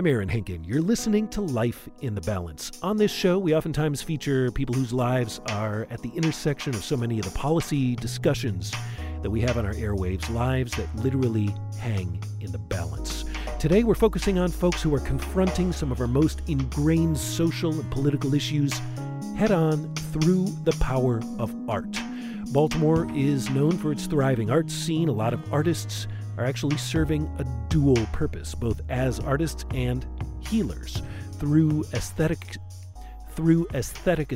I'm Aaron Henkin. You're listening to Life in the Balance. On this show, we oftentimes feature people whose lives are at the intersection of so many of the policy discussions that we have on our airwaves, lives that literally hang in the balance. Today, we're focusing on folks who are confronting some of our most ingrained social and political issues head on through the power of art. Baltimore is known for its thriving arts scene. A lot of artists are actually serving a dual purpose, both as artists and healers, through aesthetic through aesthetic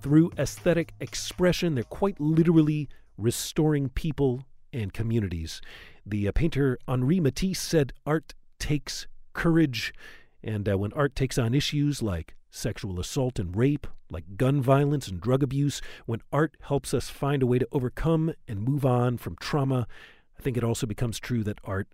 through aesthetic expression. They're quite literally restoring people and communities. The uh, painter Henri Matisse said, "Art takes courage." And uh, when art takes on issues like sexual assault and rape, like gun violence and drug abuse, when art helps us find a way to overcome and move on from trauma, I think it also becomes true that art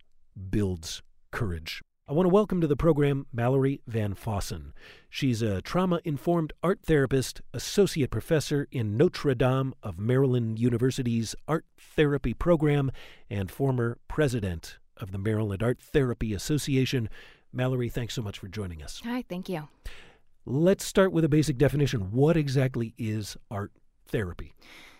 builds courage. I want to welcome to the program Mallory Van Fossen. She's a trauma informed art therapist, associate professor in Notre Dame of Maryland University's Art Therapy Program, and former president of the Maryland Art Therapy Association. Mallory, thanks so much for joining us. Hi, thank you. Let's start with a basic definition. What exactly is art therapy?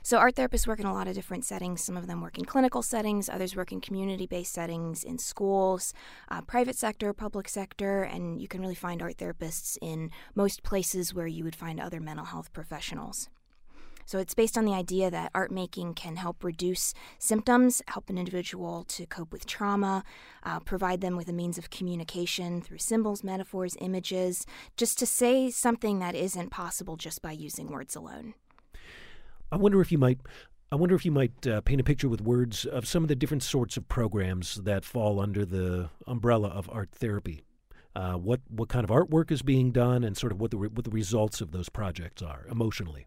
So, art therapists work in a lot of different settings. Some of them work in clinical settings, others work in community based settings, in schools, uh, private sector, public sector, and you can really find art therapists in most places where you would find other mental health professionals. So it's based on the idea that art making can help reduce symptoms, help an individual to cope with trauma, uh, provide them with a means of communication through symbols, metaphors, images, just to say something that isn't possible just by using words alone. I wonder if you might. I wonder if you might uh, paint a picture with words of some of the different sorts of programs that fall under the umbrella of art therapy. Uh, what what kind of artwork is being done, and sort of what the re- what the results of those projects are emotionally.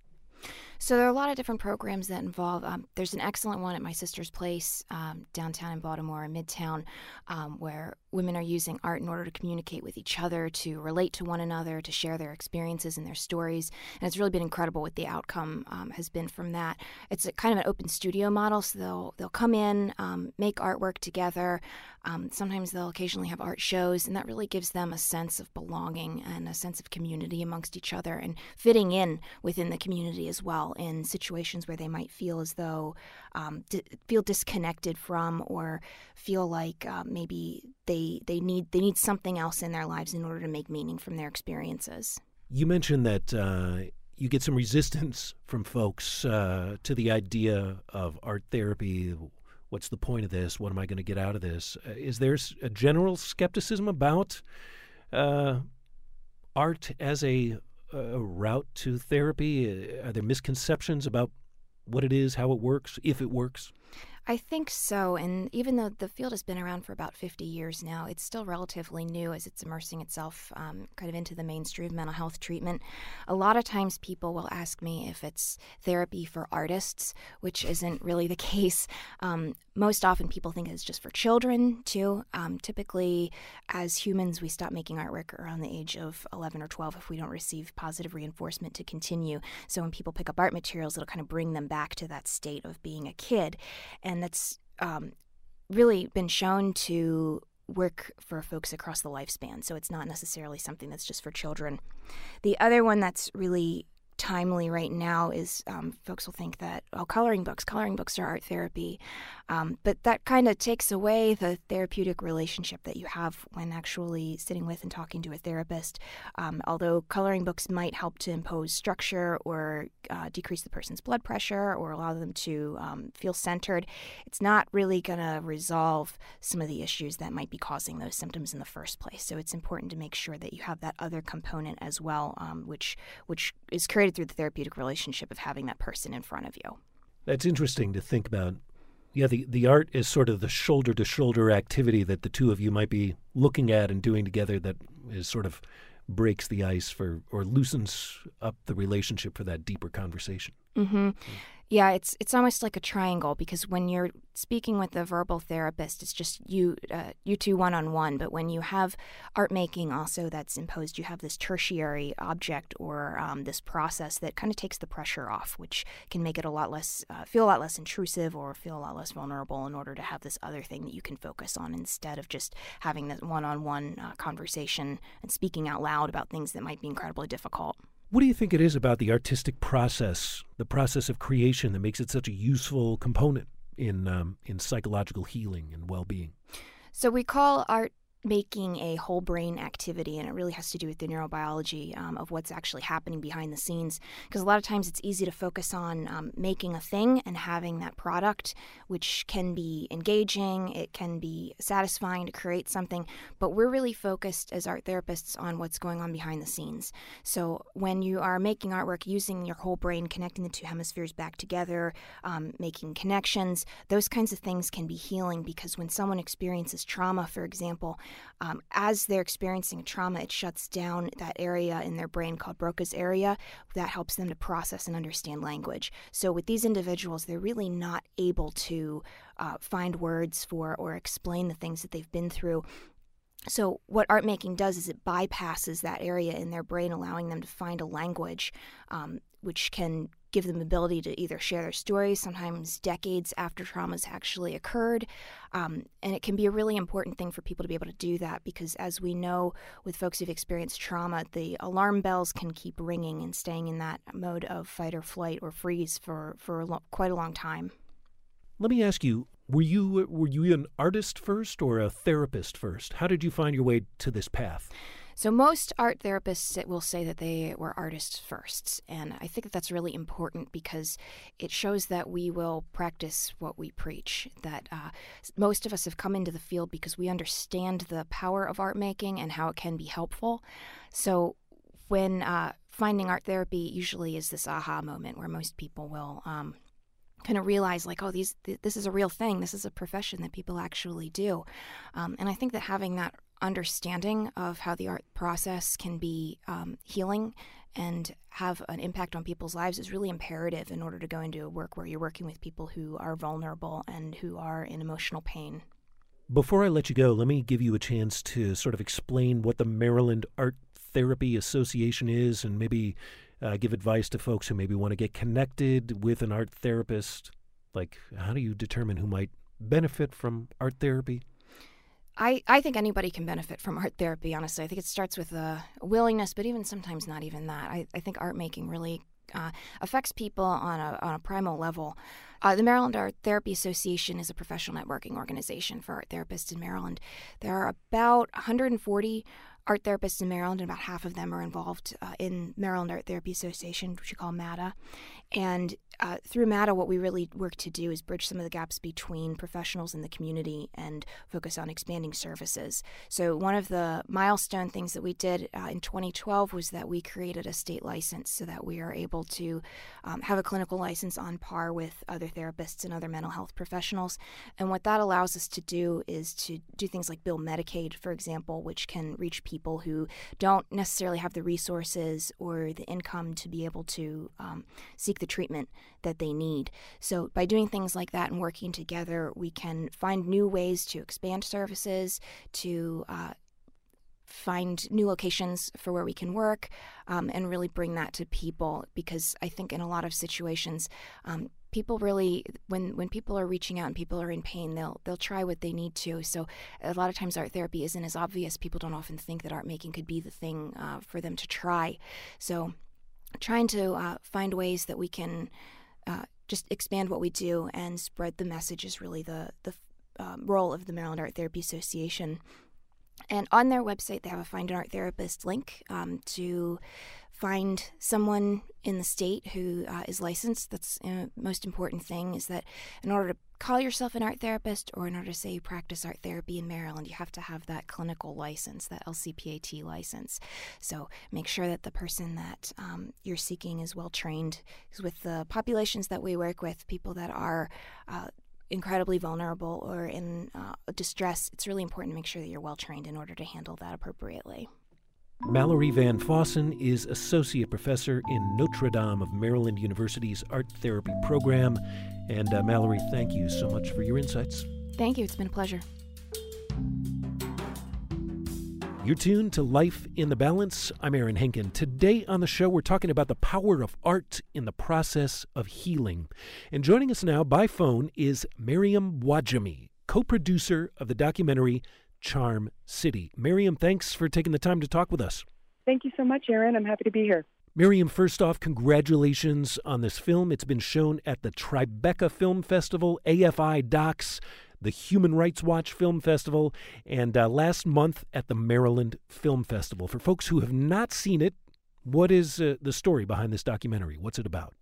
So there are a lot of different programs that involve. Um, there's an excellent one at my sister's place um, downtown in Baltimore, in Midtown, um, where women are using art in order to communicate with each other, to relate to one another, to share their experiences and their stories. And it's really been incredible what the outcome um, has been from that. It's kind of an open studio model, so they'll they'll come in, um, make artwork together. Um, sometimes they'll occasionally have art shows, and that really gives them a sense of belonging and a sense of community amongst each other and fitting in within the community as well in situations where they might feel as though um, d- feel disconnected from or feel like uh, maybe they they need they need something else in their lives in order to make meaning from their experiences. You mentioned that uh, you get some resistance from folks uh, to the idea of art therapy. What's the point of this? What am I going to get out of this? Uh, is there a general skepticism about uh, art as a a route to therapy? Uh, are there misconceptions about what it is, how it works, if it works? I think so. And even though the field has been around for about 50 years now, it's still relatively new as it's immersing itself um, kind of into the mainstream mental health treatment. A lot of times people will ask me if it's therapy for artists, which isn't really the case. Um, most often people think it's just for children too. Um, typically, as humans, we stop making artwork around the age of 11 or 12 if we don't receive positive reinforcement to continue. So when people pick up art materials, it'll kind of bring them back to that state of being a kid. And that's um, really been shown to work for folks across the lifespan. So it's not necessarily something that's just for children. The other one that's really timely right now is um, folks will think that oh coloring books coloring books are art therapy. Um, but that kind of takes away the therapeutic relationship that you have when actually sitting with and talking to a therapist. Um, although coloring books might help to impose structure or uh, decrease the person's blood pressure or allow them to um, feel centered it's not really going to resolve some of the issues that might be causing those symptoms in the first place. So it's important to make sure that you have that other component as well um, which which is created through the therapeutic relationship of having that person in front of you. That's interesting to think about. Yeah, the, the art is sort of the shoulder to shoulder activity that the two of you might be looking at and doing together that is sort of breaks the ice for or loosens up the relationship for that deeper conversation. Mm-hmm. Yeah, it's it's almost like a triangle because when you're speaking with a verbal therapist, it's just you uh, you two one on one. But when you have art making also that's imposed, you have this tertiary object or um, this process that kind of takes the pressure off, which can make it a lot less uh, feel a lot less intrusive or feel a lot less vulnerable in order to have this other thing that you can focus on instead of just having this one on one conversation and speaking out loud about things that might be incredibly difficult. What do you think it is about the artistic process, the process of creation, that makes it such a useful component in um, in psychological healing and well being? So we call art making a whole brain activity, and it really has to do with the neurobiology um, of what's actually happening behind the scenes. Because a lot of times it's easy to focus on um, making a thing and having that product, which can be engaging, it can be satisfying to create something, but we're really focused as art therapists on what's going on behind the scenes. So when you are making artwork using your whole brain, connecting the two hemispheres back together, um, making connections, those kinds of things can be healing because when someone experiences trauma, for example, um, as they're experiencing trauma, it shuts down that area in their brain called Broca's area that helps them to process and understand language. So, with these individuals, they're really not able to uh, find words for or explain the things that they've been through. So, what art making does is it bypasses that area in their brain, allowing them to find a language um, which can give them the ability to either share their stories, sometimes decades after traumas actually occurred. Um, and it can be a really important thing for people to be able to do that because, as we know with folks who've experienced trauma, the alarm bells can keep ringing and staying in that mode of fight or flight or freeze for, for a lo- quite a long time. Let me ask you were you were you an artist first or a therapist first? How did you find your way to this path? So most art therapists will say that they were artists first, and I think that that's really important because it shows that we will practice what we preach. That uh, most of us have come into the field because we understand the power of art making and how it can be helpful. So when uh, finding art therapy usually is this aha moment where most people will. Um, kind of realize like oh these th- this is a real thing this is a profession that people actually do um, and i think that having that understanding of how the art process can be um, healing and have an impact on people's lives is really imperative in order to go into a work where you're working with people who are vulnerable and who are in emotional pain. Before I let you go, let me give you a chance to sort of explain what the Maryland Art Therapy Association is and maybe uh, give advice to folks who maybe want to get connected with an art therapist. Like, how do you determine who might benefit from art therapy? I, I think anybody can benefit from art therapy, honestly. I think it starts with a willingness, but even sometimes not even that. I, I think art making really uh, affects people on a, on a primal level. Uh, the Maryland Art Therapy Association is a professional networking organization for art therapists in Maryland. There are about 140 art therapists in Maryland, and about half of them are involved uh, in Maryland Art Therapy Association, which we call MATA. And uh, through MATA, what we really work to do is bridge some of the gaps between professionals in the community and focus on expanding services. So, one of the milestone things that we did uh, in 2012 was that we created a state license so that we are able to um, have a clinical license on par with other therapists and other mental health professionals. And what that allows us to do is to do things like bill Medicaid, for example, which can reach people who don't necessarily have the resources or the income to be able to um, seek the treatment that they need. So, by doing things like that and working together, we can find new ways to expand services, to uh, find new locations for where we can work, um, and really bring that to people. Because I think in a lot of situations, um, people really when when people are reaching out and people are in pain they'll they'll try what they need to. So a lot of times art therapy isn't as obvious. People don't often think that art making could be the thing uh, for them to try. So trying to uh, find ways that we can uh, just expand what we do and spread the message is really the the um, role of the Maryland Art Therapy Association. And on their website, they have a Find an Art Therapist link um, to find someone in the state who uh, is licensed. That's the most important thing is that in order to call yourself an art therapist or in order to say you practice art therapy in Maryland, you have to have that clinical license, that LCPAT license. So make sure that the person that um, you're seeking is well trained. Because with the populations that we work with, people that are uh, incredibly vulnerable or in uh, distress, it's really important to make sure that you're well trained in order to handle that appropriately. Mallory Van Fossen is Associate Professor in Notre Dame of Maryland University's Art Therapy Program. And uh, Mallory, thank you so much for your insights. Thank you. It's been a pleasure. You're tuned to Life in the Balance. I'm Aaron Henkin. Today on the show, we're talking about the power of art in the process of healing. And joining us now by phone is Maryam Wajami, co producer of the documentary Charm City. Miriam, thanks for taking the time to talk with us. Thank you so much, Aaron. I'm happy to be here. Miriam, first off, congratulations on this film. It's been shown at the Tribeca Film Festival, AFI Docs, the Human Rights Watch Film Festival, and uh, last month at the Maryland Film Festival. For folks who have not seen it, what is uh, the story behind this documentary? What's it about?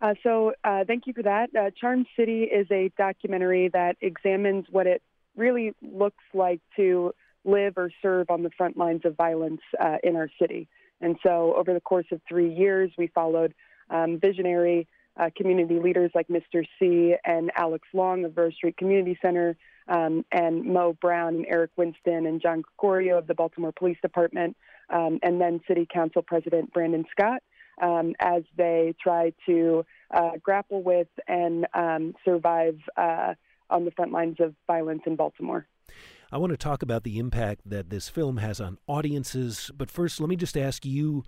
Uh, so, uh, thank you for that. Uh, Charm City is a documentary that examines what it really looks like to live or serve on the front lines of violence uh, in our city. And so, over the course of three years, we followed um, visionary uh, community leaders like Mr. C and Alex Long of Rose Street Community Center, um, and Mo Brown and Eric Winston and John Gregorio of the Baltimore Police Department, um, and then City Council President Brandon Scott, um, as they try to uh, grapple with and um, survive uh, on the front lines of violence in Baltimore. I want to talk about the impact that this film has on audiences, but first, let me just ask you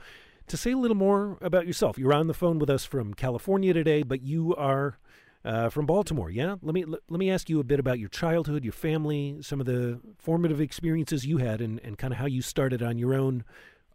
to say a little more about yourself. You're on the phone with us from California today, but you are uh, from Baltimore. Yeah, let me let, let me ask you a bit about your childhood, your family, some of the formative experiences you had, and, and kind of how you started on your own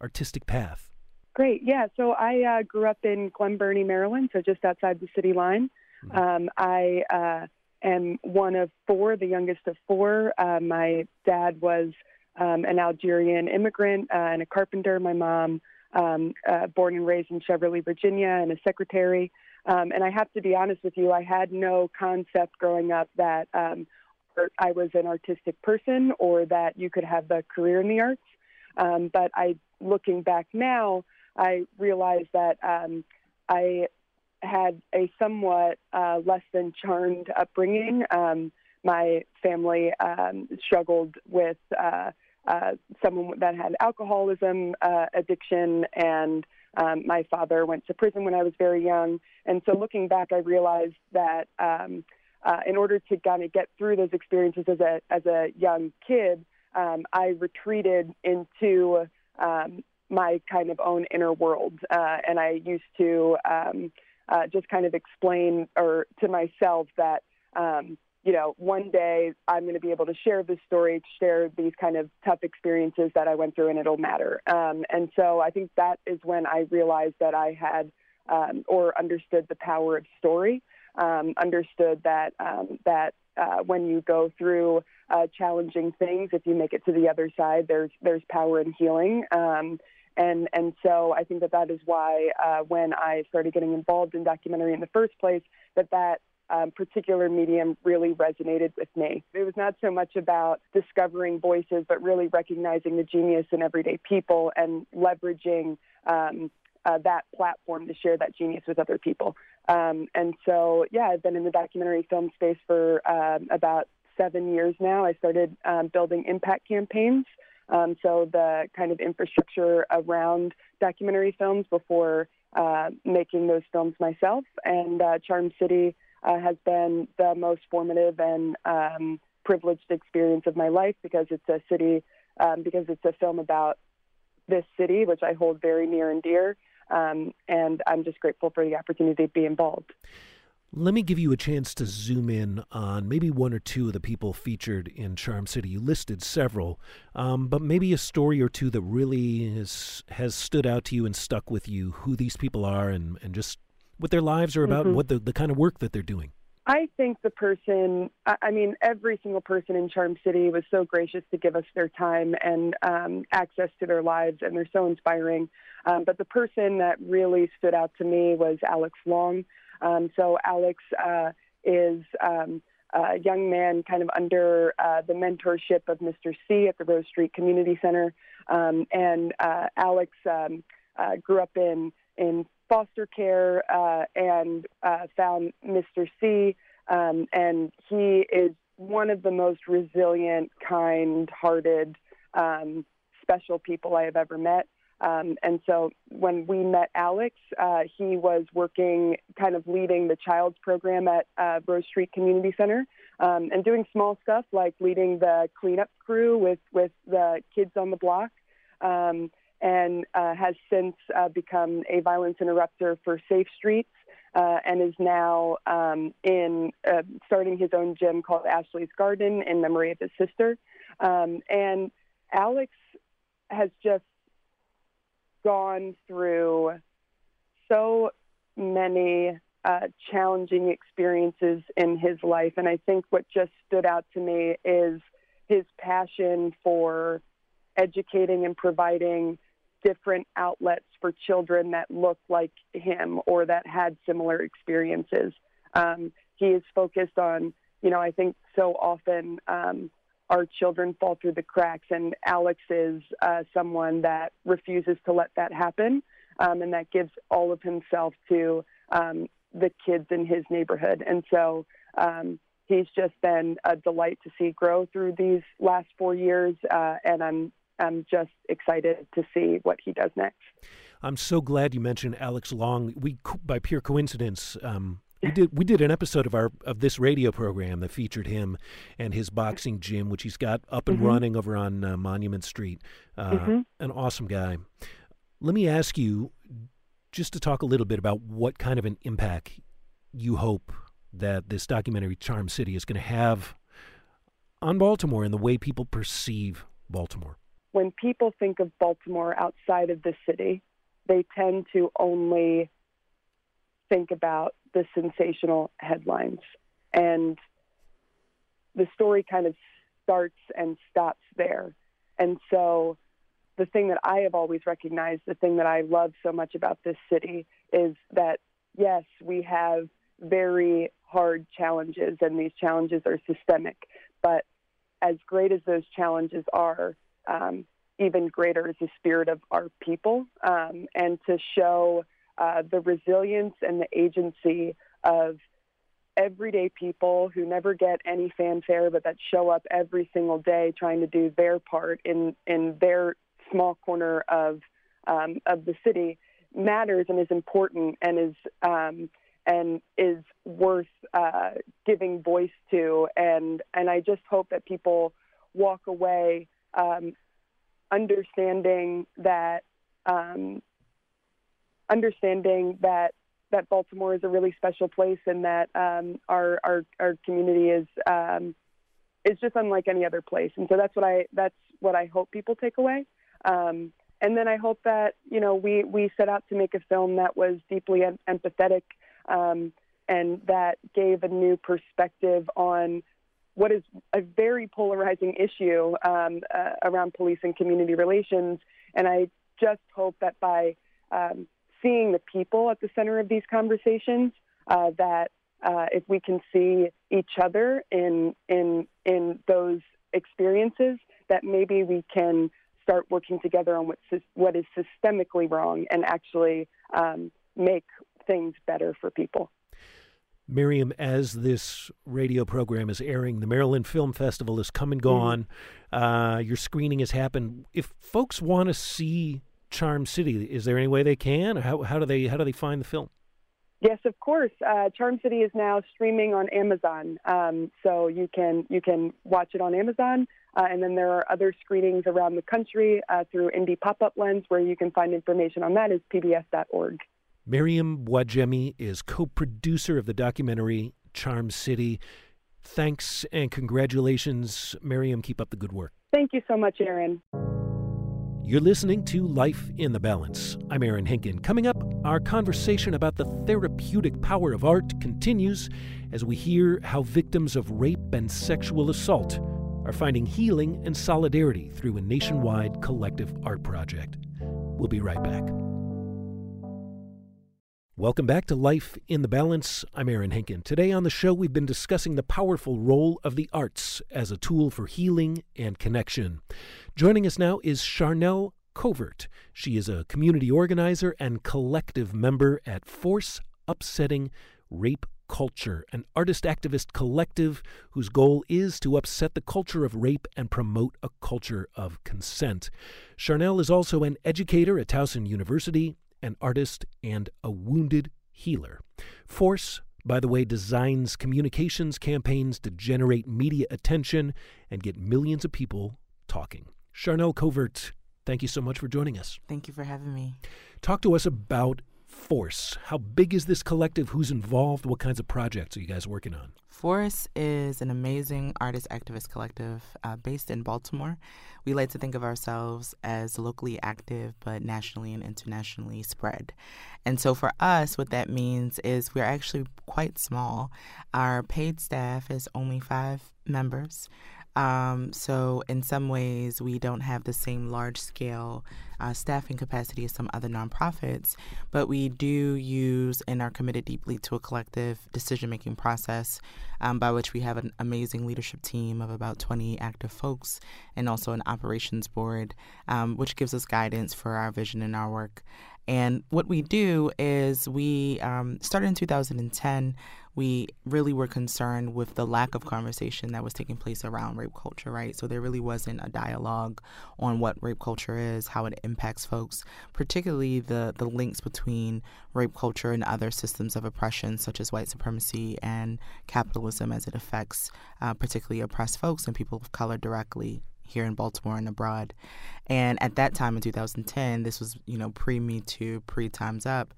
artistic path. Great. Yeah. So I uh, grew up in Glen Burnie, Maryland, so just outside the city line. Mm-hmm. Um, I uh, am one of four, the youngest of four. Uh, my dad was um, an Algerian immigrant uh, and a carpenter. My mom um, uh, born and raised in Cheverly, Virginia, and a secretary. Um, and I have to be honest with you, I had no concept growing up that um, I was an artistic person or that you could have a career in the arts. Um, but I, looking back now, I realized that um, I had a somewhat uh, less than charmed upbringing. Um, my family struggled with uh, uh, someone that had alcoholism uh, addiction, and um, my father went to prison when I was very young. And so, looking back, I realized that um, uh, in order to kind of get through those experiences as a as a young kid, um, I retreated into um, my kind of own inner world, uh, and I used to um, uh, just kind of explain or to myself that um, you know, one day I'm going to be able to share this story, share these kind of tough experiences that I went through, and it'll matter. Um, and so I think that is when I realized that I had um, or understood the power of story, um, understood that um, that uh, when you go through uh, challenging things, if you make it to the other side, there's there's power in healing. And and so I think that that is why uh, when I started getting involved in documentary in the first place, that that um, particular medium really resonated with me. It was not so much about discovering voices, but really recognizing the genius in everyday people and leveraging um, uh, that platform to share that genius with other people. Um, and so, yeah, I've been in the documentary film space for um, about seven years now. I started um, building impact campaigns. Um, so the kind of infrastructure around documentary films before uh, making those films myself. And uh, Charm City uh, has been the most formative and um, privileged experience of my life because it's a city, um, because it's a film about this city, which I hold very near and dear. Um, and I'm just grateful for the opportunity to be involved. Let me give you a chance to zoom in on maybe one or two of the people featured in Charm City. You listed several, um, but maybe a story or two that really has, has stood out to you and stuck with you, who these people are, and, and just what their lives are about, mm-hmm. what the, the kind of work that they're doing? I think the person, I mean, every single person in Charm City was so gracious to give us their time and um, access to their lives, and they're so inspiring. Um, but the person that really stood out to me was Alex Long. Um, so, Alex uh, is um, a young man kind of under uh, the mentorship of Mr. C at the Rose Street Community Center. Um, and uh, Alex um, uh, grew up in, in foster care uh, and uh, found Mr. C. Um, and he is one of the most resilient, kind hearted, um, special people I have ever met. Um, and so when we met Alex, uh, he was working, kind of leading the child's program at uh, Rose Street Community Center um, and doing small stuff like leading the cleanup crew with, with the kids on the block. Um, and uh, has since uh, become a violence interrupter for Safe Streets. Uh, and is now um, in uh, starting his own gym called Ashley's Garden in memory of his sister. Um, and Alex has just gone through so many uh, challenging experiences in his life. And I think what just stood out to me is his passion for educating and providing different outlets for children that look like him or that had similar experiences. Um, he is focused on, you know, I think so often um, our children fall through the cracks, and Alex is uh, someone that refuses to let that happen, um, and that gives all of himself to um, the kids in his neighborhood. And so um, he's just been a delight to see grow through these last four years, uh, and I'm I'm just excited to see what he does next. I'm so glad you mentioned Alex Long. We, by pure coincidence, um, we did we did an episode of our of this radio program that featured him and his boxing gym, which he's got up and mm-hmm. running over on uh, Monument Street. Uh, mm-hmm. An awesome guy. Let me ask you, just to talk a little bit about what kind of an impact you hope that this documentary Charm City is going to have on Baltimore and the way people perceive Baltimore when people think of Baltimore outside of the city, they tend to only think about the sensational headlines. And the story kind of starts and stops there. And so the thing that I have always recognized, the thing that I love so much about this city is that, yes, we have very hard challenges, and these challenges are systemic. But as great as those challenges are, um, even greater is the spirit of our people um, and to show uh, the resilience and the agency of everyday people who never get any fanfare but that show up every single day trying to do their part in, in their small corner of, um, of the city matters and is important and is um, and is worth uh, giving voice to. And and I just hope that people walk away um, understanding that um, understanding that that Baltimore is a really special place and that um, our, our our community is um, is just unlike any other place. And so that's what I that's what I hope people take away. Um, and then I hope that you know we we set out to make a film that was deeply em- empathetic um, and that gave a new perspective on what is a very polarizing issue um, uh, around police and community relations. And I just hope that by um, seeing the people at the center of these conversations, uh, that uh, if we can see each other in in in those experiences, that maybe we can start working together on what what is systemically wrong and actually um, make things better for people. Miriam, as this radio program is airing, the Maryland Film Festival has come and mm-hmm. gone. Mm-hmm. Uh, your screening has happened. If folks want to see Charm City, is there any way they can? Or how, how do they how do they find the film? Yes, of course. Uh, Charm City is now streaming on Amazon, um, so you can you can watch it on Amazon. Uh, and then there are other screenings around the country uh, through Indie Pop Up Lens, where you can find information on that is pbs.org. Miriam Bouajemi is co producer of the documentary Charm City. Thanks and congratulations, Miriam. Keep up the good work. Thank you so much, Aaron. You're listening to Life in the Balance. I'm Aaron Henkin. Coming up, our conversation about the therapeutic power of art continues as we hear how victims of rape and sexual assault are finding healing and solidarity through a nationwide collective art project. We'll be right back. Welcome back to Life in the Balance. I'm Aaron Henkin. Today on the show, we've been discussing the powerful role of the arts as a tool for healing and connection. Joining us now is Charnel Covert. She is a community organizer and collective member at Force Upsetting Rape Culture, an artist activist collective whose goal is to upset the culture of rape and promote a culture of consent. Charnel is also an educator at Towson University, an artist, and a wounded healer. Force, by the way, designs communications campaigns to generate media attention and get millions of people talking. Charnel Covert, thank you so much for joining us. Thank you for having me. Talk to us about Force. How big is this collective? Who's involved? What kinds of projects are you guys working on? Force is an amazing artist activist collective uh, based in Baltimore. We like to think of ourselves as locally active, but nationally and internationally spread. And so for us, what that means is we're actually quite small. Our paid staff is only five members. Um, so, in some ways, we don't have the same large scale uh, staffing capacity as some other nonprofits, but we do use and are committed deeply to a collective decision making process um, by which we have an amazing leadership team of about 20 active folks and also an operations board, um, which gives us guidance for our vision and our work. And what we do is we um, started in 2010 we really were concerned with the lack of conversation that was taking place around rape culture, right? So there really wasn't a dialogue on what rape culture is, how it impacts folks, particularly the, the links between rape culture and other systems of oppression, such as white supremacy and capitalism, as it affects uh, particularly oppressed folks and people of color directly here in Baltimore and abroad. And at that time in 2010, this was, you know, pre Me Too, pre Time's Up,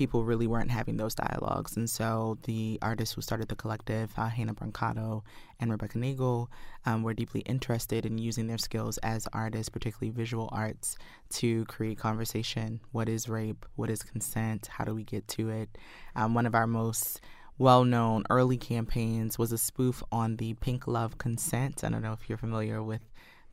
people really weren't having those dialogues. And so the artists who started the collective, uh, Hannah Brancato and Rebecca Nagle, um, were deeply interested in using their skills as artists, particularly visual arts, to create conversation. What is rape? What is consent? How do we get to it? Um, one of our most well known early campaigns was a spoof on the Pink Love Consent. I don't know if you're familiar with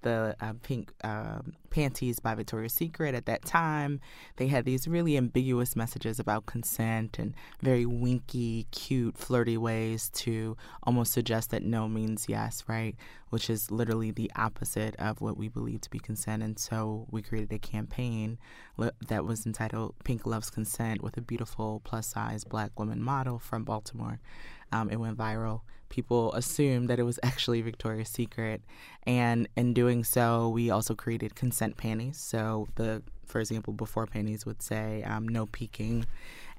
the uh, pink uh, panties by Victoria's Secret at that time. They had these really ambiguous messages about consent and very winky, cute, flirty ways to almost suggest that no means yes, right? Which is literally the opposite of what we believe to be consent. And so we created a campaign that was entitled Pink Loves Consent with a beautiful plus size black woman model from Baltimore. Um, it went viral people assumed that it was actually Victoria's Secret. And in doing so, we also created consent panties. So the for example, before panties would say um, no peeking,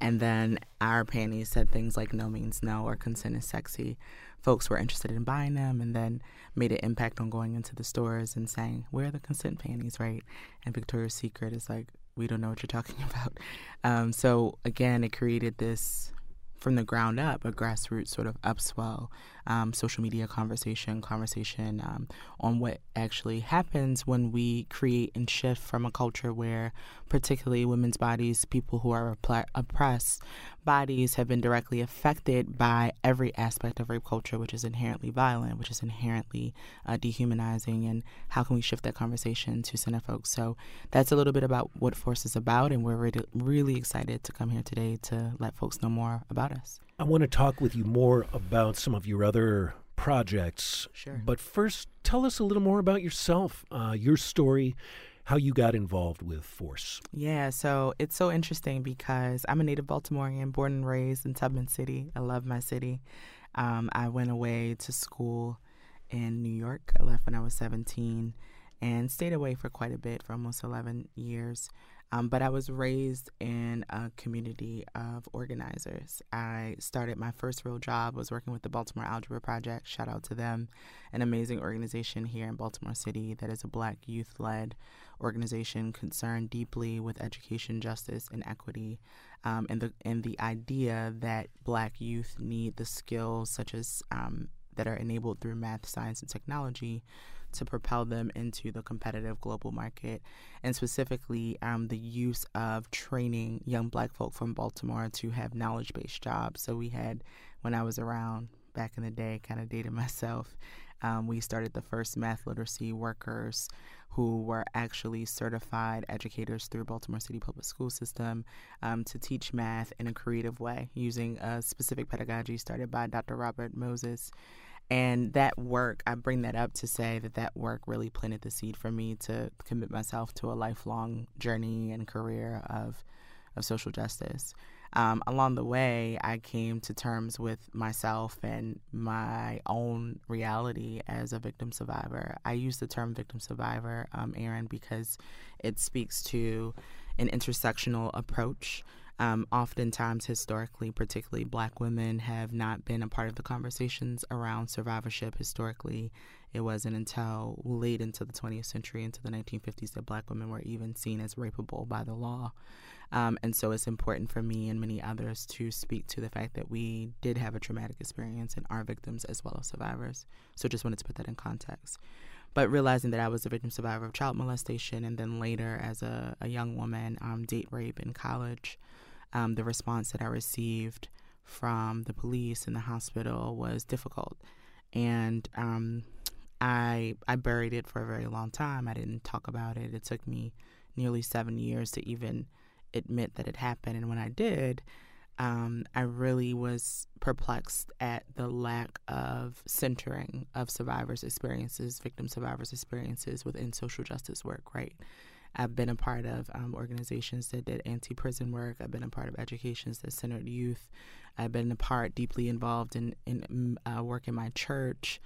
and then our panties said things like no means no or consent is sexy. Folks were interested in buying them, and then made an impact on going into the stores and saying, "Where are the consent panties?" Right? And Victoria's Secret is like, "We don't know what you're talking about." Um, so again, it created this from the ground up, a grassroots sort of upswell um, social media conversation, conversation um, on what actually happens when we create and shift from a culture where, particularly women's bodies, people who are oppressed bodies have been directly affected by every aspect of rape culture, which is inherently violent, which is inherently uh, dehumanizing, and how can we shift that conversation to center folks? So that's a little bit about what Force is about, and we're really, really excited to come here today to let folks know more about us. I want to talk with you more about some of your other projects. Sure. But first, tell us a little more about yourself, uh, your story, how you got involved with Force. Yeah, so it's so interesting because I'm a native Baltimorean, born and raised in Tubman City. I love my city. Um, I went away to school in New York. I left when I was 17 and stayed away for quite a bit for almost 11 years. Um, but I was raised in a community of organizers. I started my first real job was working with the Baltimore Algebra Project. Shout out to them, an amazing organization here in Baltimore City that is a Black youth-led organization concerned deeply with education, justice, and equity, um, and the and the idea that Black youth need the skills such as um, that are enabled through math, science, and technology to propel them into the competitive global market, and specifically um, the use of training young black folk from Baltimore to have knowledge based jobs. So we had, when I was around back in the day, kind of dated myself, um, we started the first math literacy workers who were actually certified educators through Baltimore City Public School System um, to teach math in a creative way using a specific pedagogy started by Dr. Robert Moses. And that work, I bring that up to say that that work really planted the seed for me to commit myself to a lifelong journey and career of, of social justice. um, along the way, I came to terms with myself and my own reality as a victim survivor. I use the term victim survivor, um, Aaron, because it speaks to an intersectional approach. Um, oftentimes, historically, particularly black women have not been a part of the conversations around survivorship historically. It wasn't until late into the 20th century, into the 1950s, that black women were even seen as rapeable by the law. Um, and so it's important for me and many others to speak to the fact that we did have a traumatic experience and are victims as well as survivors. So just wanted to put that in context. But realizing that I was a victim survivor of child molestation and then later as a, a young woman, um, date rape in college, um, the response that I received from the police and the hospital was difficult. And um, I I buried it for a very long time. I didn't talk about it. It took me nearly seven years to even admit that it happened. And when I did, um, I really was perplexed at the lack of centering of survivors' experiences, victim survivors' experiences within social justice work, right? I've been a part of um, organizations that did anti prison work. I've been a part of educations that centered youth. I've been a part deeply involved in, in mm, uh, work in my church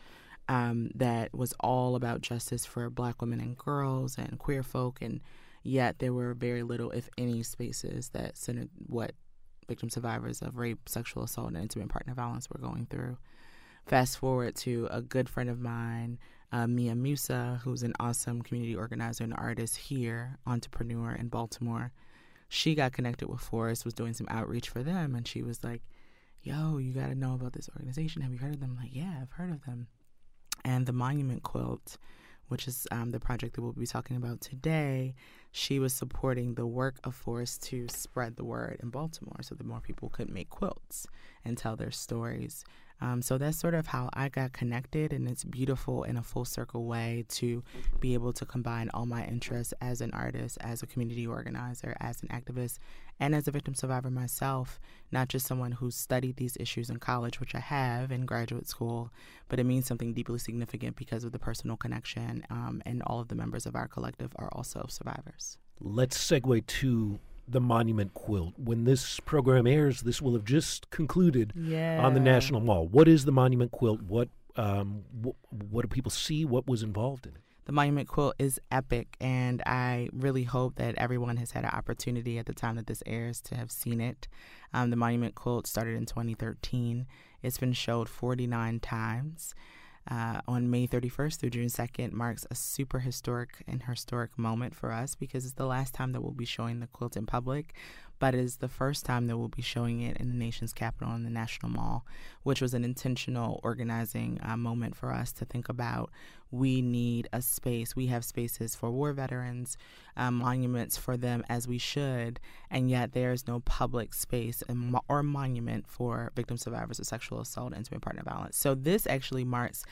um, that was all about justice for black women and girls and queer folk and Yet there were very little, if any, spaces that centered what victim survivors of rape, sexual assault, and intimate partner violence were going through. Fast forward to a good friend of mine, uh, Mia Musa, who's an awesome community organizer and artist here, entrepreneur in Baltimore. She got connected with Force, was doing some outreach for them, and she was like, Yo, you got to know about this organization. Have you heard of them? I'm like, yeah, I've heard of them. And the Monument Quilt which is um, the project that we'll be talking about today, she was supporting the work of Force to spread the word in Baltimore so that more people could make quilts and tell their stories. Um, so that's sort of how I got connected, and it's beautiful in a full circle way to be able to combine all my interests as an artist, as a community organizer, as an activist, and as a victim survivor myself, not just someone who studied these issues in college, which I have in graduate school, but it means something deeply significant because of the personal connection, um, and all of the members of our collective are also survivors. Let's segue to the Monument Quilt. When this program airs, this will have just concluded yeah. on the National Mall. What is the Monument Quilt? What um, wh- what do people see? What was involved in it? The Monument Quilt is epic, and I really hope that everyone has had an opportunity at the time that this airs to have seen it. Um, the Monument Quilt started in 2013. It's been showed 49 times uh, on May 31st through June 2nd marks a super historic and historic moment for us because it's the last time that we'll be showing the quilt in public, but it is the first time that we'll be showing it in the nation's capital in the National Mall, which was an intentional organizing uh, moment for us to think about we need a space. We have spaces for war veterans, um, monuments for them as we should, and yet there is no public space or monument for victim survivors of sexual assault and intimate partner violence. So this actually marks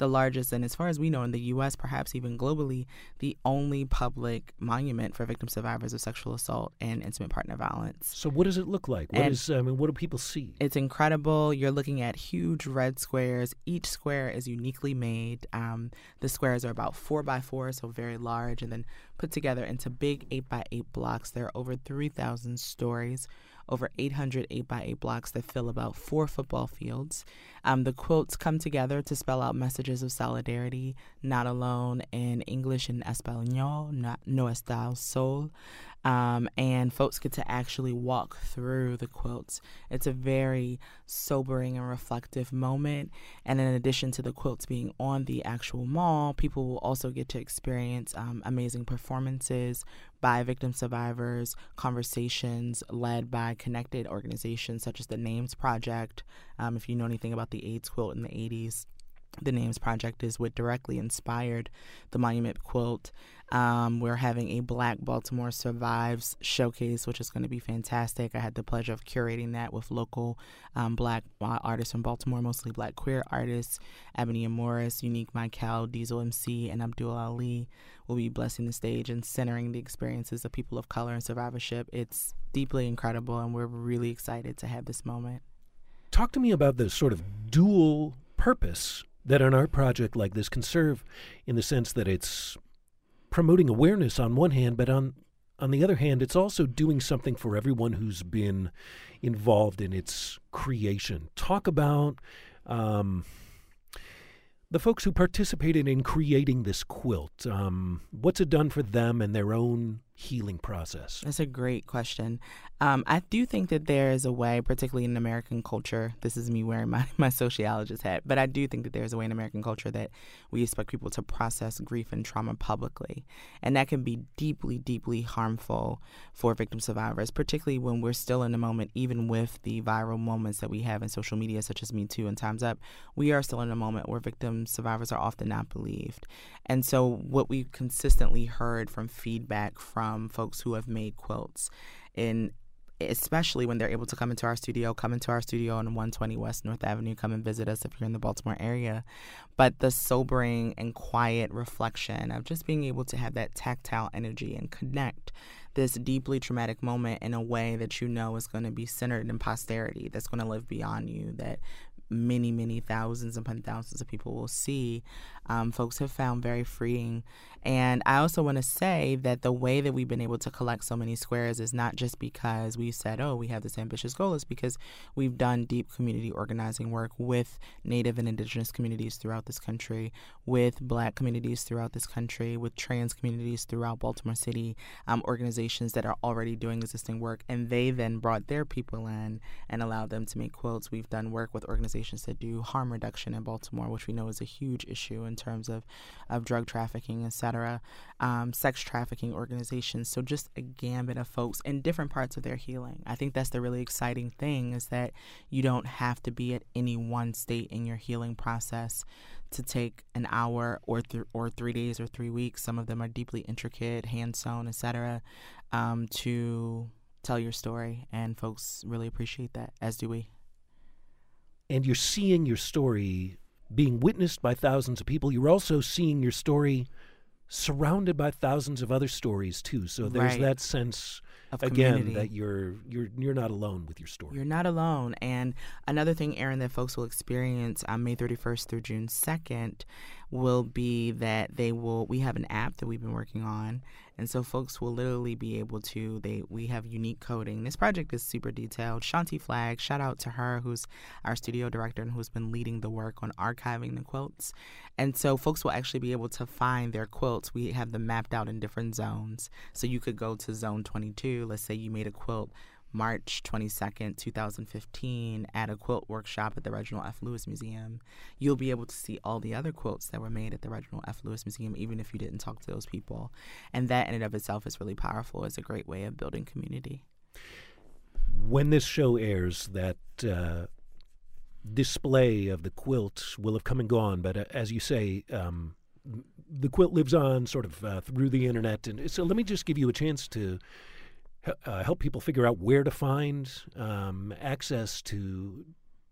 the largest, and as far as we know, in the U.S., perhaps even globally, the only public monument for victim survivors of sexual assault and intimate partner violence. So, what does it look like? What and is, I mean, what do people see? It's incredible. You're looking at huge red squares. Each square is uniquely made. Um, the squares are about four by four, so very large, and then put together into big eight by eight blocks. There are over 3,000 stories over 800 8x8 blocks that fill about four football fields. Um, the quotes come together to spell out messages of solidarity, not alone in English and Espanol, not, no estás sol um, and folks get to actually walk through the quilts. It's a very sobering and reflective moment. And in addition to the quilts being on the actual mall, people will also get to experience um, amazing performances by victim survivors, conversations led by connected organizations such as the Names Project. Um, if you know anything about the AIDS quilt in the 80s, the Names Project is what directly inspired the Monument Quilt. Um, we're having a Black Baltimore Survives showcase, which is going to be fantastic. I had the pleasure of curating that with local um, Black uh, artists from Baltimore, mostly Black queer artists. Ebony and Morris, Unique Michael, Diesel MC, and Abdul Ali will be blessing the stage and centering the experiences of people of color and survivorship. It's deeply incredible, and we're really excited to have this moment. Talk to me about the sort of dual purpose that an art project like this can serve in the sense that it's promoting awareness on one hand, but on on the other hand, it's also doing something for everyone who's been involved in its creation. Talk about um, the folks who participated in creating this quilt. Um, what's it done for them and their own healing process? That's a great question. Um, I do think that there is a way, particularly in American culture, this is me wearing my, my sociologist hat, but I do think that there's a way in American culture that we expect people to process grief and trauma publicly. And that can be deeply, deeply harmful for victim survivors, particularly when we're still in the moment, even with the viral moments that we have in social media, such as Me Too and Time's Up. We are still in a moment where victim survivors are often not believed. And so, what we've consistently heard from feedback from Um, folks who have made quilts, in especially when they're able to come into our studio, come into our studio on 120 West North Avenue, come and visit us if you're in the Baltimore area. But the sobering and quiet reflection of just being able to have that tactile energy and connect this deeply traumatic moment in a way that you know is going to be centered in posterity, that's going to live beyond you, that many, many thousands upon thousands of people will see, um, folks have found very freeing. And I also want to say that the way that we've been able to collect so many squares is not just because we said, oh, we have this ambitious goal, it's because we've done deep community organizing work with Native and Indigenous communities throughout this country, with Black communities throughout this country, with trans communities throughout Baltimore City, um, organizations that are already doing existing work. And they then brought their people in and allowed them to make quilts. We've done work with organizations that do harm reduction in Baltimore, which we know is a huge issue in terms of, of drug trafficking, etc., um, sex trafficking organizations. So just a gambit of folks in different parts of their healing. I think that's the really exciting thing is that you don't have to be at any one state in your healing process to take an hour or th- or three days or three weeks. Some of them are deeply intricate, hand sewn, etc. Um, to tell your story, and folks really appreciate that, as do we. And you're seeing your story being witnessed by thousands of people. You're also seeing your story surrounded by thousands of other stories too. So there's Right. that sense Of again community. that you're you're you're not alone with your story. You're not alone. And another thing, Aaron, that folks will experience on May 31st through June 2nd will be that they will. We have an app that we've been working on, and so folks will literally be able to. They we have unique coding. This project is super detailed. Shanti Flag, shout out to her, who's our studio director and who's been leading the work on archiving the quilts. And so folks will actually be able to find their quilts. We have them mapped out in different zones. So you could go to zone 22. Let's say you made a quilt March 22nd, 2015, at a quilt workshop at the Reginald F. Lewis Museum. You'll be able to see all the other quilts that were made at the Reginald F. Lewis Museum, even if you didn't talk to those people. And that in and of itself is really powerful. It's a great way of building community. when this show airs, that uh, display of the quilt will have come and gone. But uh, as you say, um, the quilt lives on sort of uh, through the internet. And so let me just give you a chance to uh, help people figure out where to find um, access to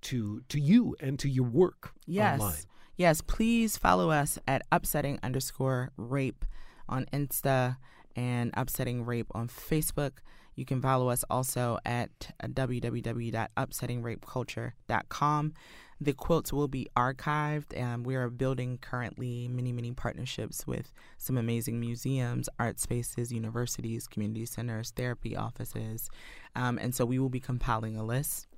to to you and to your work Yes. online. Yes, please follow us at upsetting underscore rape on Insta and upsetting rape on Facebook. You can follow us also at www.upsettingrapeculture.com. The quilts will be archived. and we are building currently many, many partnerships with some amazing museums, art spaces, universities, community centers, therapy offices. Um, and so we will be compiling a list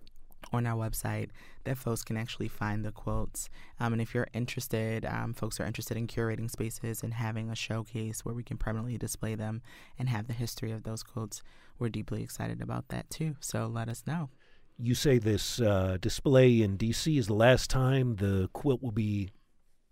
on our website that folks can actually find the quotes. Um, and if you're interested, um, folks are interested in curating spaces and having a showcase where we can permanently display them and have the history of those quotes. We're deeply excited about that too. So let us know. You say this uh, display in D.C. is the last time the quilt will be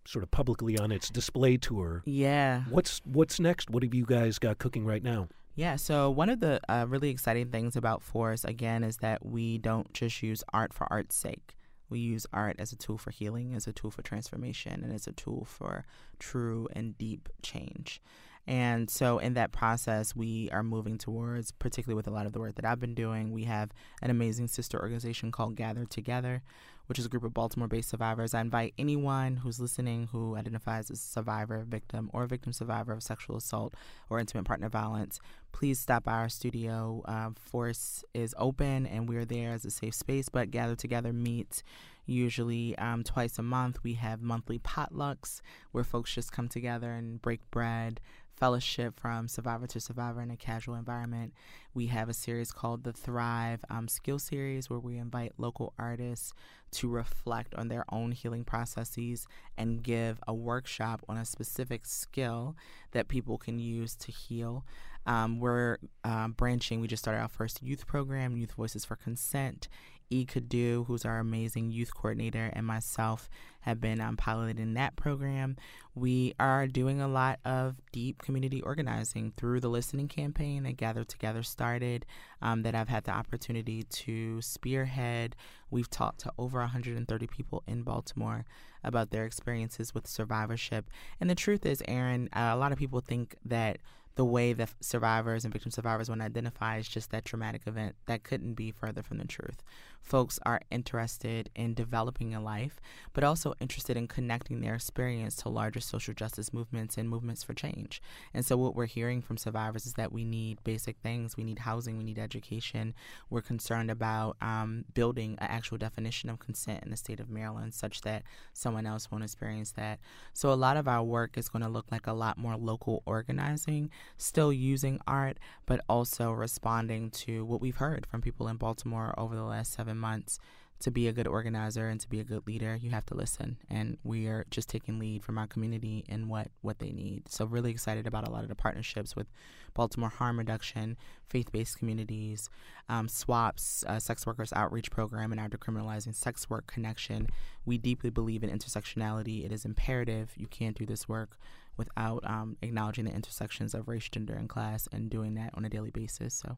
sort of publicly on its display tour. Yeah. What's what's next? What have you guys got cooking right now? Yeah, so one of the uh, really exciting things about Force, again, is that we don't just use art for art's sake. We use art as a tool for healing, as a tool for transformation, and as a tool for true and deep change. And so, in that process, we are moving towards, particularly with a lot of the work that I've been doing, we have an amazing sister organization called Gather Together, which is a group of Baltimore based survivors. I invite anyone who's listening who identifies as a survivor, victim, or victim survivor of sexual assault or intimate partner violence, please stop by our studio. Uh, Force is open and we're there as a safe space, but Gather Together meets usually um, twice a month. We have monthly potlucks where folks just come together and break bread fellowship from survivor to survivor in a casual environment. We have a series called the Thrive um, Skill Series, where we invite local artists to reflect on their own healing processes and give a workshop on a specific skill that people can use to heal. Um, we're um, branching. We just started our first youth program, Youth Voices for Consent. E. Kadu, who's our amazing youth coordinator, and myself have been um, piloting that program. We are doing a lot of deep community organizing through the listening campaign that Gather Together started, um, that I've had the opportunity to spearhead. We've talked to over 130 people in Baltimore about their experiences with survivorship. And the truth is, Aaron, a lot of people think that the way that survivors and victim survivors want to identify is just that traumatic event. That couldn't be further from the truth. Folks are interested in developing a life, but also interested in connecting their experience to larger social justice movements and movements for change. And so, what we're hearing from survivors is that we need basic things we need housing, we need education. We're concerned about um, building an actual definition of consent in the state of Maryland such that someone else won't experience that. So, a lot of our work is going to look like a lot more local organizing still using art, but also responding to what we've heard from people in Baltimore over the last seven months. To be a good organizer and to be a good leader, you have to listen. And we are just taking lead from our community in what, what they need. So, really excited about a lot of the partnerships with Baltimore Harm Reduction, faith based communities, um, SWAPS, uh, Sex Workers Outreach Program, and our Decriminalizing Sex Work Connection. We deeply believe in intersectionality. It is imperative. You can't do this work without um, acknowledging the intersections of race, gender, and class, and doing that on a daily basis. So,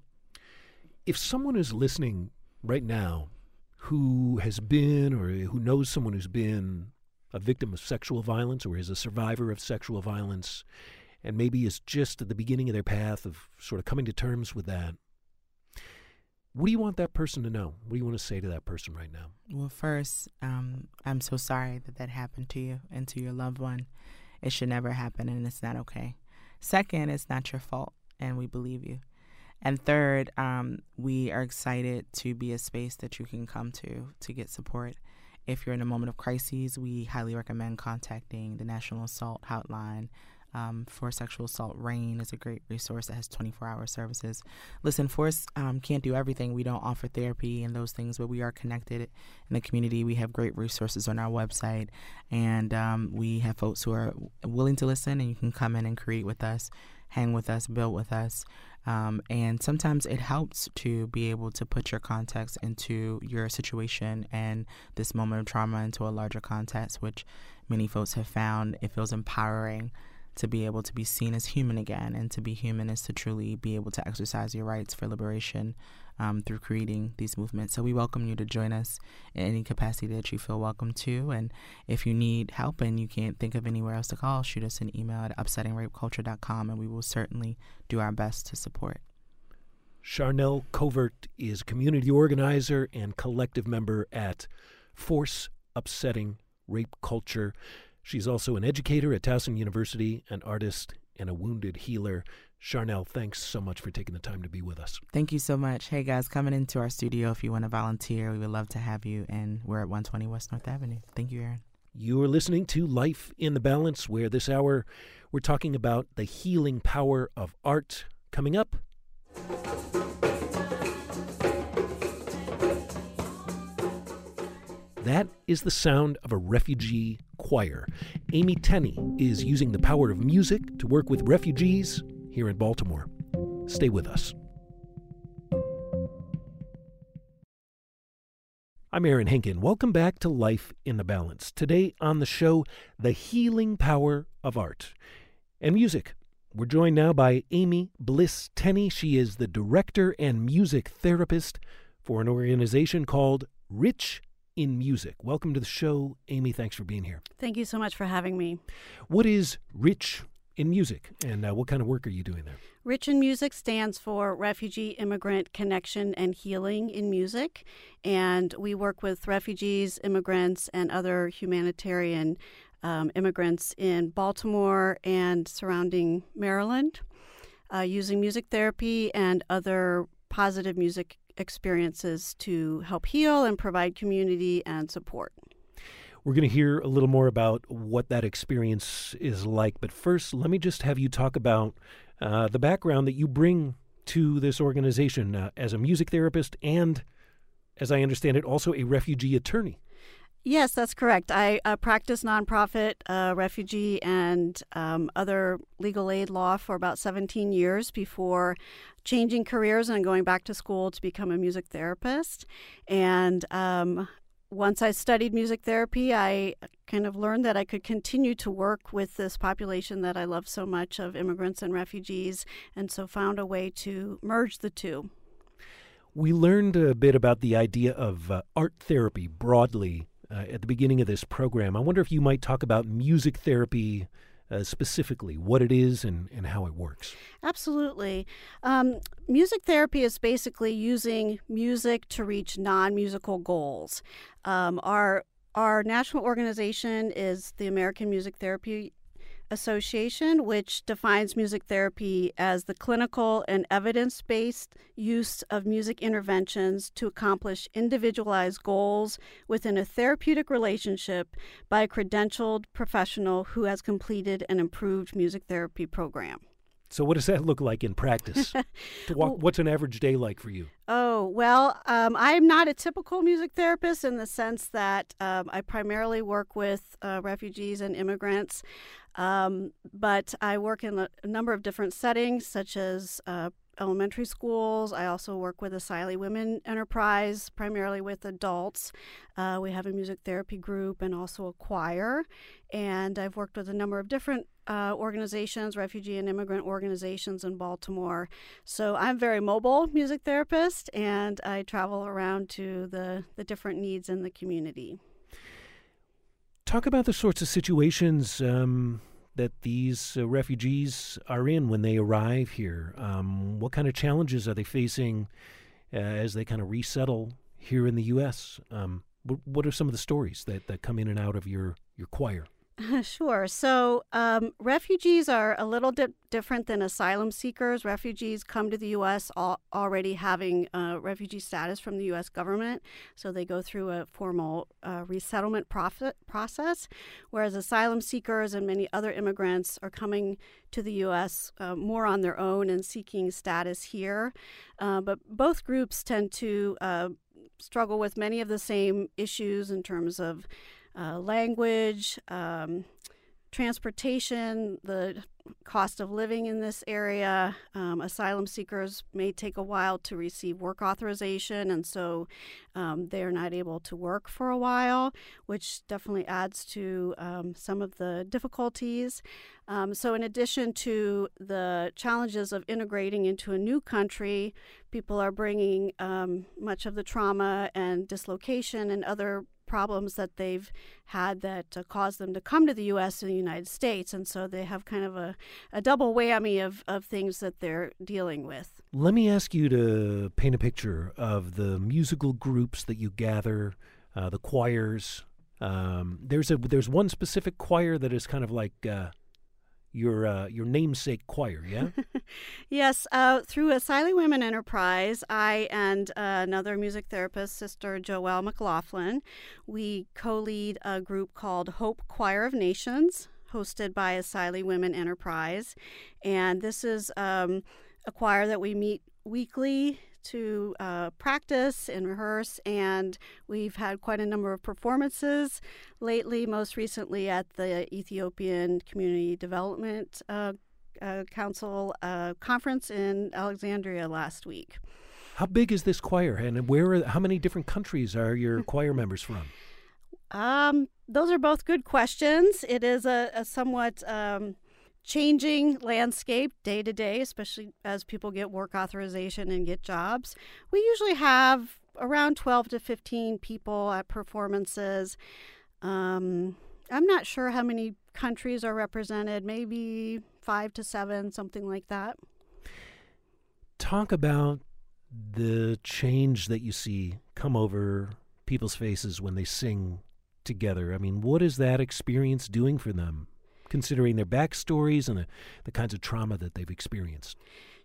if someone is listening right now who has been or who knows someone who's been a victim of sexual violence or is a survivor of sexual violence, and maybe is just at the beginning of their path of sort of coming to terms with that, what do you want that person to know? What do you want to say to that person right now? Well, first, um, I'm so sorry that that happened to you and to your loved one. It should never happen and it's not okay. Second, it's not your fault and we believe you. And third, um, we are excited to be a space that you can come to to get support. If you're in a moment of crises, we highly recommend contacting the National Assault Hotline um, for sexual assault. RAINN is a great resource that has 24 hour services. Listen, Force um, can't do everything. We don't offer therapy and those things, but we are connected in the community. We have great resources on our website, and um, we have folks who are willing to listen, and you can come in and create with us, hang with us, build with us. Um, and sometimes it helps to be able to put your context into your situation and this moment of trauma into a larger context, which many folks have found it feels empowering to be able to be seen as human again. And to be human is to truly be able to exercise your rights for liberation um, through creating these movements. So we welcome you to join us in any capacity that you feel welcome to. And if you need help and you can't think of anywhere else to call, shoot us an email at upsettingrapeculture.com and we will certainly do our best to support. Charnel Covert is community organizer and collective member at Force Upsetting Rape Culture. She's also an educator at Towson University, an artist, and a wounded healer. Charnel, thanks so much for taking the time to be with us. Thank you so much. Hey guys, coming into our studio if you want to volunteer, we would love to have you. And we're at 120 West North Avenue. Thank you, Aaron. You are listening to Life in the Balance, where this hour we're talking about the healing power of art. Coming up, That is the sound of a refugee choir. Amy Tenney is using the power of music to work with refugees here in Baltimore. Stay with us. I'm Aaron Henkin. Welcome back to Life in the Balance. Today on the show, the healing power of art and music. We're joined now by Amy Bliss Tenney. She is the director and music therapist for an organization called Rich in music. Welcome to the show, Amy. Thanks for being here. Thank you so much for having me. What is Rich in Music, and uh, what kind of work are you doing there? Rich in Music stands for Refugee Immigrant Connection and Healing in Music, and we work with refugees, immigrants, and other humanitarian um, immigrants in Baltimore and surrounding Maryland uh, using music therapy and other positive music experiences to help heal and provide community and support. We're going to hear a little more about what that experience is like. But first, let me just have you talk about uh, the background that you bring to this organization uh, as a music therapist and, as I understand it, also a refugee attorney. Yes, that's correct. I uh, practiced nonprofit uh, refugee and um, other legal aid law for about 17 years before changing careers and going back to school to become a music therapist. And um, once I studied music therapy, I kind of learned that I could continue to work with this population that I love so much of immigrants and refugees, and so found a way to merge the two. We learned a bit about the idea of uh, art therapy broadly uh, at the beginning of this program. I wonder if you might talk about music therapy uh, specifically, what it is and, and how it works. Absolutely. Um, music therapy is basically using music to reach non musical goals. Um, our our national organization is the American Music Therapy Association, which defines music therapy as the clinical and evidence based use of music interventions to accomplish individualized goals within a therapeutic relationship by a credentialed professional who has completed an improved music therapy program. So, what does that look like in practice? walk, what's an average day like for you? Oh, well, um, I'm not a typical music therapist in the sense that um, I primarily work with uh, refugees and immigrants. Um, but I work in a, a, number of different settings, such as uh, elementary schools. I also work with Asylee Women Enterprise, primarily with adults. Uh, we have a music therapy group and also a choir. And I've worked with a number of different uh, organizations, refugee and immigrant organizations in Baltimore. So I'm very mobile music therapist, and I travel around to the, the different needs in the community. Talk about the sorts of situations um, that these uh, refugees are in when they arrive here. Um, what kind of challenges are they facing uh, as they kind of resettle here in the U.S.? Um, what, what are some of the stories that, that come in and out of your, your choir? Sure. So, um, refugees are a little di- different than asylum seekers. Refugees come to the U.S. Al- already having uh, refugee status from the U.S. government, so they go through a formal uh, resettlement prof- process. Whereas asylum seekers and many other immigrants are coming to the U.S. Uh, more on their own and seeking status here. Uh, but both groups tend to uh, struggle with many of the same issues in terms of uh, language, um, transportation, the cost of living in this area. Um, asylum seekers may take a while to receive work authorization, and so um, they are not able to work for a while, which definitely adds to um, some of the difficulties. Um, so, in addition to the challenges of integrating into a new country, people are bringing um, much of the trauma and dislocation and other problems that they've had that uh, caused them to come to the U.S. and the United States. And so they have kind of a, a double whammy of, of things that they're dealing with. Let me ask you to paint a picture of the musical groups that you gather, uh, the choirs. Um, there's a there's one specific choir that is kind of like uh, your uh, your namesake choir, yeah? yes, uh, through Asylee Women Enterprise, I and uh, another music therapist, Sister Joelle McLaughlin, we co-lead a group called Hope Choir of Nations, hosted by Asylee Women Enterprise, and this is um, a choir that we meet weekly to uh, practice and rehearse, and we've had quite a number of performances lately, most recently at the Ethiopian Community Development uh, uh, Council uh, conference in Alexandria last week. How big is this choir, and where? Are, how many different countries are your choir members from? Um, those are both good questions. It is a, a somewhat um, changing landscape day to day, especially as people get work authorization and get jobs. We usually have around 12 to 15 people at performances. Um, I'm not sure how many countries are represented, maybe five to seven, something like that. Talk about the change that you see come over people's faces when they sing together. I mean, what is that experience doing for them? Considering their backstories and the, the kinds of trauma that they've experienced?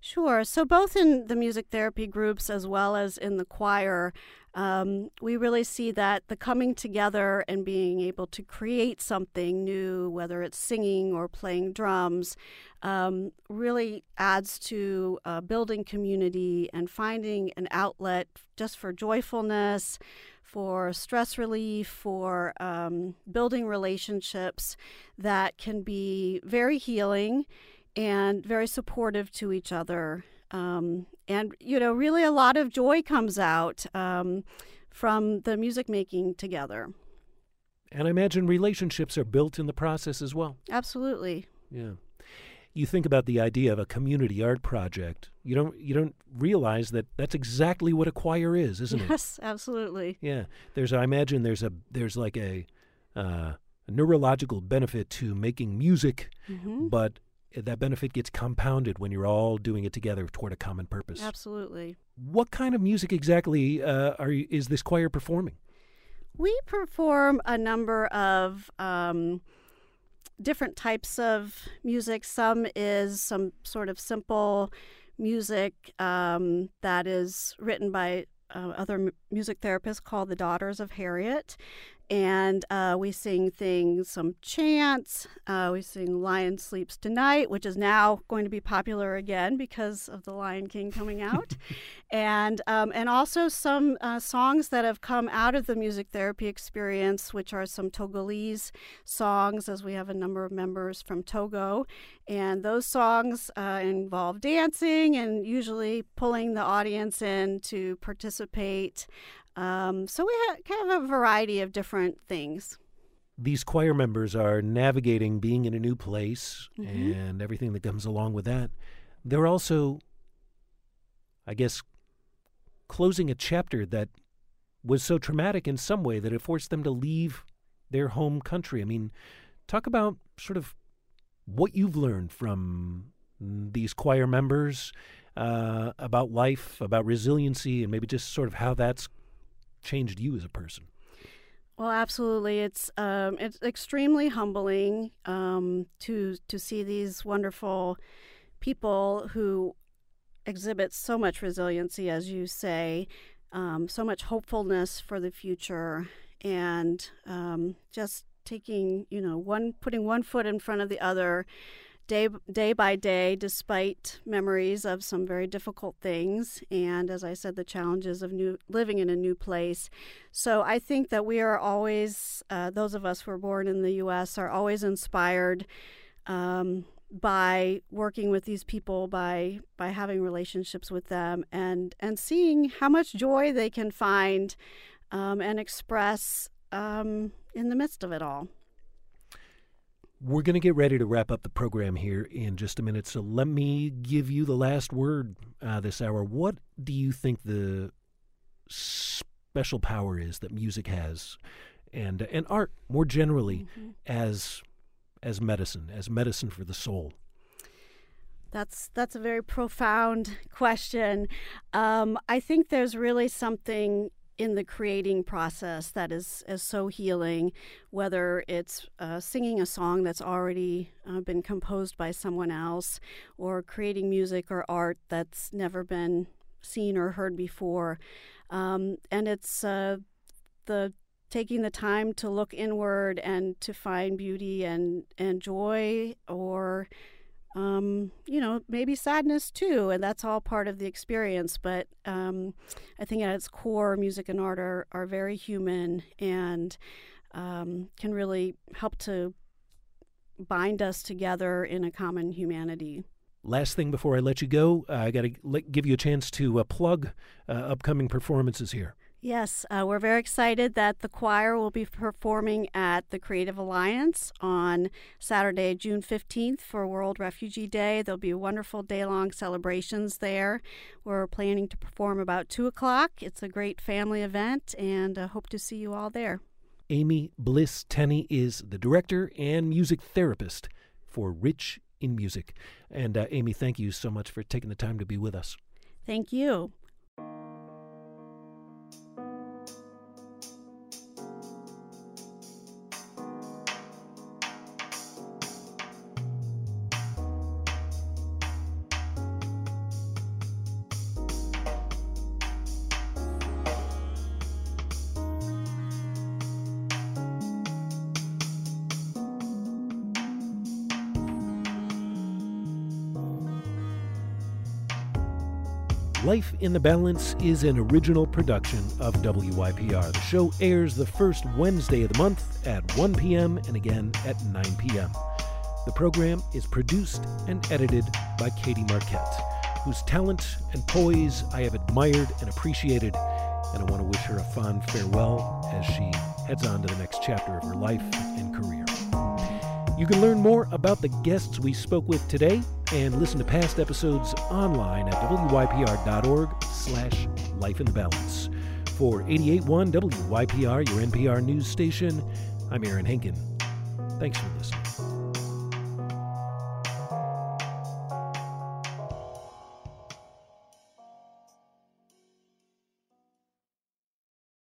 Sure. So, both in the music therapy groups as well as in the choir, um, we really see that the coming together and being able to create something new, whether it's singing or playing drums, um, really adds to uh, building community and finding an outlet just for joyfulness, for stress relief, for um, building relationships that can be very healing and very supportive to each other. Um, and, you know, really a lot of joy comes out um, from the music making together. And I imagine relationships are built in the process as well. Absolutely. Yeah. You think about the idea of a community art project. You don't you don't realize that that's exactly what a choir is, isn't yes, it? Yes, absolutely. Yeah. There's I imagine there's a there's like a, uh, neurological benefit to making music, mm-hmm. but that benefit gets compounded when you're all doing it together toward a common purpose. Absolutely. What kind of music exactly uh, are you, is this choir performing? We perform a number of um, different types of music. Some is some sort of simple music um, that is written by uh, other music therapists called the Daughters of Harriet and uh, we sing things, some chants. Uh, we sing Lion Sleeps Tonight, which is now going to be popular again because of The Lion King coming out. and, um, and also some uh, songs that have come out of the music therapy experience, which are some Togolese songs, as we have a number of members from Togo. And those songs uh, involve dancing and usually pulling the audience in to participate. Um, so we have kind of a variety of different things. These choir members are navigating being in a new place mm-hmm. and everything that comes along with that. They're also, I guess, closing a chapter that was so traumatic in some way that it forced them to leave their home country. I mean, talk about sort of what you've learned from these choir members uh, about life, about resiliency, and maybe just sort of how that's changed you as a person? Well, absolutely. It's um, it's extremely humbling um, to to see these wonderful people who exhibit so much resiliency, as you say, um, so much hopefulness for the future, and um, just taking you know one putting one foot in front of the other day day by day, despite memories of some very difficult things, and as I said, the challenges of new living in a new place. So I think that we are always uh, those of us who are born in the U.S. are always inspired. Um, by working with these people by by having relationships with them and and seeing how much joy they can find um, and express um, in the midst of it all we're going to get ready to wrap up the program here in just a minute. So let me give you the last word uh, this hour. What do you think the special power is that music has, and and art more generally, mm-hmm. as as medicine, as medicine for the soul? That's that's a very profound question. Um, I think there's really something in the creating process that is, is so healing, whether it's uh, singing a song that's already uh, been composed by someone else, or creating music or art that's never been seen or heard before. Um, and it's uh, the taking the time to look inward and to find beauty and, and joy or um, you know, maybe sadness too, and that's all part of the experience. But um, I think at its core, music and art are, are very human and um, can really help to bind us together in a common humanity. Last thing before I let you go, uh, I got to give you a chance to uh, plug uh, upcoming performances here. Yes, uh, we're very excited that the choir will be performing at the Creative Alliance on Saturday, June 15th for World Refugee Day. There'll be wonderful day long celebrations there. We're planning to perform about 2 o'clock. It's a great family event and uh, hope to see you all there. Amy Bliss Tenney is the director and music therapist for Rich in Music. And uh, Amy, thank you so much for taking the time to be with us. Thank you. Life in the Balance is an original production of WYPR. The show airs the first Wednesday of the month at 1 p.m. and again at 9 p.m. The program is produced and edited by Katie Marquette, whose talent and poise I have admired and appreciated, and I want to wish her a fond farewell as she heads on to the next chapter of her life and career. You can learn more about the guests we spoke with today and listen to past episodes online at wypr.org slash life in the balance. For 88.1 WYPR, your NPR news station, I'm Aaron Henkin. Thanks for listening.